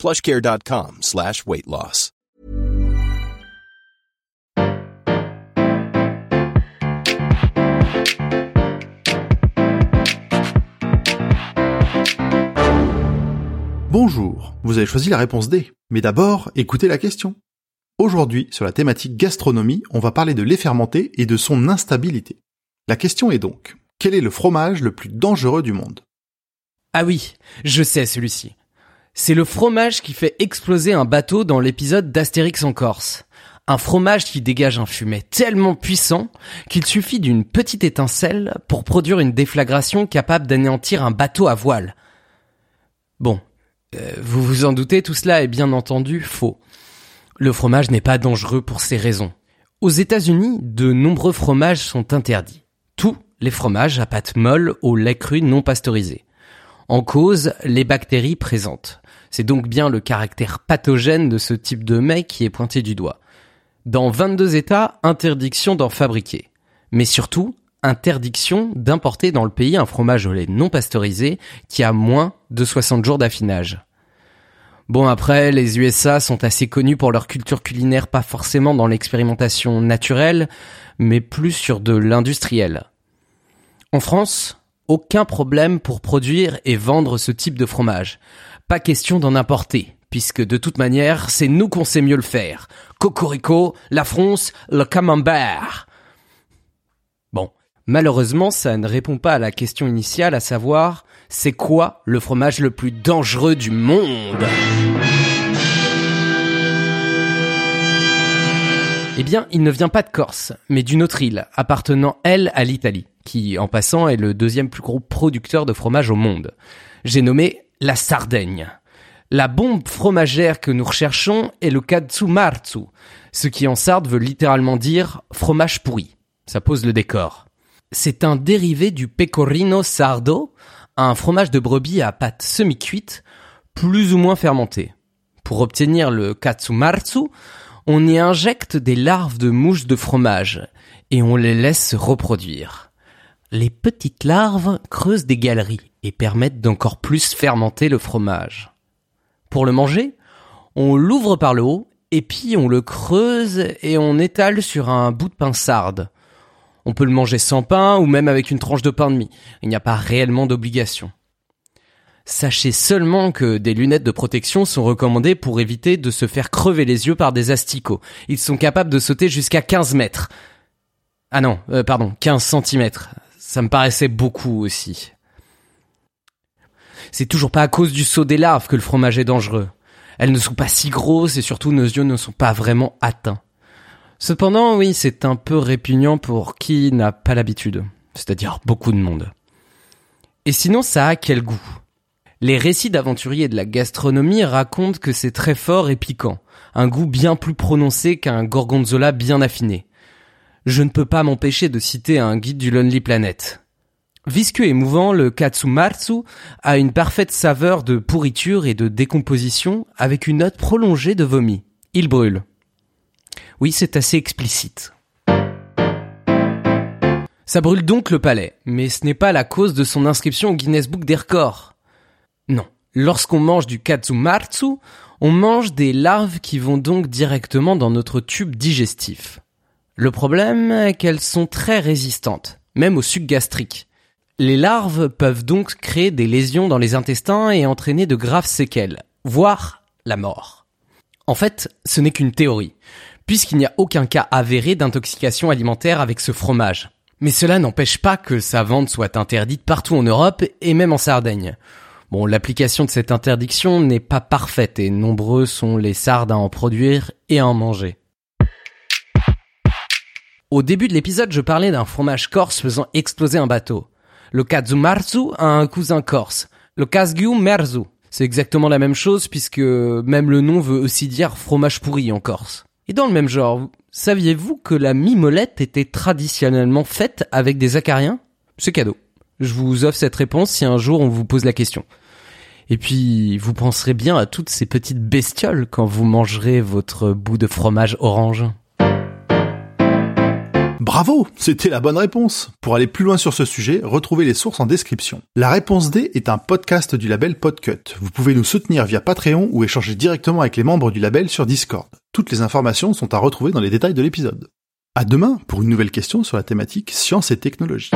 plushcare.com slash weight loss. Bonjour, vous avez choisi la réponse D. Mais d'abord, écoutez la question. Aujourd'hui, sur la thématique gastronomie, on va parler de lait fermenté et de son instabilité. La question est donc, quel est le fromage le plus dangereux du monde? Ah oui, je sais celui-ci. C'est le fromage qui fait exploser un bateau dans l'épisode d'Astérix en Corse. Un fromage qui dégage un fumet tellement puissant qu'il suffit d'une petite étincelle pour produire une déflagration capable d'anéantir un bateau à voile. Bon, euh, vous vous en doutez, tout cela est bien entendu faux. Le fromage n'est pas dangereux pour ces raisons. Aux États-Unis, de nombreux fromages sont interdits. Tous les fromages à pâte molle au lait cru non pasteurisé. En cause, les bactéries présentes. C'est donc bien le caractère pathogène de ce type de mets qui est pointé du doigt. Dans 22 États, interdiction d'en fabriquer. Mais surtout, interdiction d'importer dans le pays un fromage au lait non pasteurisé qui a moins de 60 jours d'affinage. Bon après, les USA sont assez connus pour leur culture culinaire, pas forcément dans l'expérimentation naturelle, mais plus sur de l'industriel. En France, aucun problème pour produire et vendre ce type de fromage. Pas question d'en importer, puisque de toute manière, c'est nous qu'on sait mieux le faire. Cocorico, la France, le camembert. Bon, malheureusement, ça ne répond pas à la question initiale, à savoir, c'est quoi le fromage le plus dangereux du monde? Eh bien, il ne vient pas de Corse, mais d'une autre île, appartenant, elle, à l'Italie, qui, en passant, est le deuxième plus gros producteur de fromage au monde. J'ai nommé la Sardaigne. La bombe fromagère que nous recherchons est le Katsumarzu, ce qui en sarde veut littéralement dire fromage pourri. Ça pose le décor. C'est un dérivé du pecorino sardo, un fromage de brebis à pâte semi-cuite, plus ou moins fermenté. Pour obtenir le Katsumarzu, on y injecte des larves de mouches de fromage et on les laisse se reproduire. Les petites larves creusent des galeries et permettent d'encore plus fermenter le fromage. Pour le manger, on l'ouvre par le haut et puis on le creuse et on étale sur un bout de pain sarde. On peut le manger sans pain ou même avec une tranche de pain de mie. Il n'y a pas réellement d'obligation. Sachez seulement que des lunettes de protection sont recommandées pour éviter de se faire crever les yeux par des asticots. Ils sont capables de sauter jusqu'à 15 mètres. Ah non, euh, pardon, 15 centimètres. Ça me paraissait beaucoup aussi. C'est toujours pas à cause du saut des larves que le fromage est dangereux. Elles ne sont pas si grosses et surtout nos yeux ne sont pas vraiment atteints. Cependant, oui, c'est un peu répugnant pour qui n'a pas l'habitude. C'est-à-dire beaucoup de monde. Et sinon, ça a quel goût? Les récits d'aventuriers de la gastronomie racontent que c'est très fort et piquant. Un goût bien plus prononcé qu'un gorgonzola bien affiné. Je ne peux pas m'empêcher de citer un guide du Lonely Planet. Visqueux et mouvant, le katsumatsu a une parfaite saveur de pourriture et de décomposition avec une note prolongée de vomi. Il brûle. Oui, c'est assez explicite. Ça brûle donc le palais, mais ce n'est pas la cause de son inscription au Guinness Book des records. Non. Lorsqu'on mange du katsumatsu, on mange des larves qui vont donc directement dans notre tube digestif. Le problème est qu'elles sont très résistantes, même au suc gastrique. Les larves peuvent donc créer des lésions dans les intestins et entraîner de graves séquelles, voire la mort. En fait, ce n'est qu'une théorie, puisqu'il n'y a aucun cas avéré d'intoxication alimentaire avec ce fromage. Mais cela n'empêche pas que sa vente soit interdite partout en Europe et même en Sardaigne. Bon, l'application de cette interdiction n'est pas parfaite et nombreux sont les sardes à en produire et à en manger. Au début de l'épisode, je parlais d'un fromage corse faisant exploser un bateau. Le Kazumarzu a un cousin corse, le Kazgiu Merzu. C'est exactement la même chose puisque même le nom veut aussi dire fromage pourri en Corse. Et dans le même genre, saviez-vous que la mimolette était traditionnellement faite avec des acariens? C'est cadeau. Je vous offre cette réponse si un jour on vous pose la question. Et puis, vous penserez bien à toutes ces petites bestioles quand vous mangerez votre bout de fromage orange. Bravo, c'était la bonne réponse. Pour aller plus loin sur ce sujet, retrouvez les sources en description. La réponse D est un podcast du label Podcut. Vous pouvez nous soutenir via Patreon ou échanger directement avec les membres du label sur Discord. Toutes les informations sont à retrouver dans les détails de l'épisode. À demain pour une nouvelle question sur la thématique science et technologie.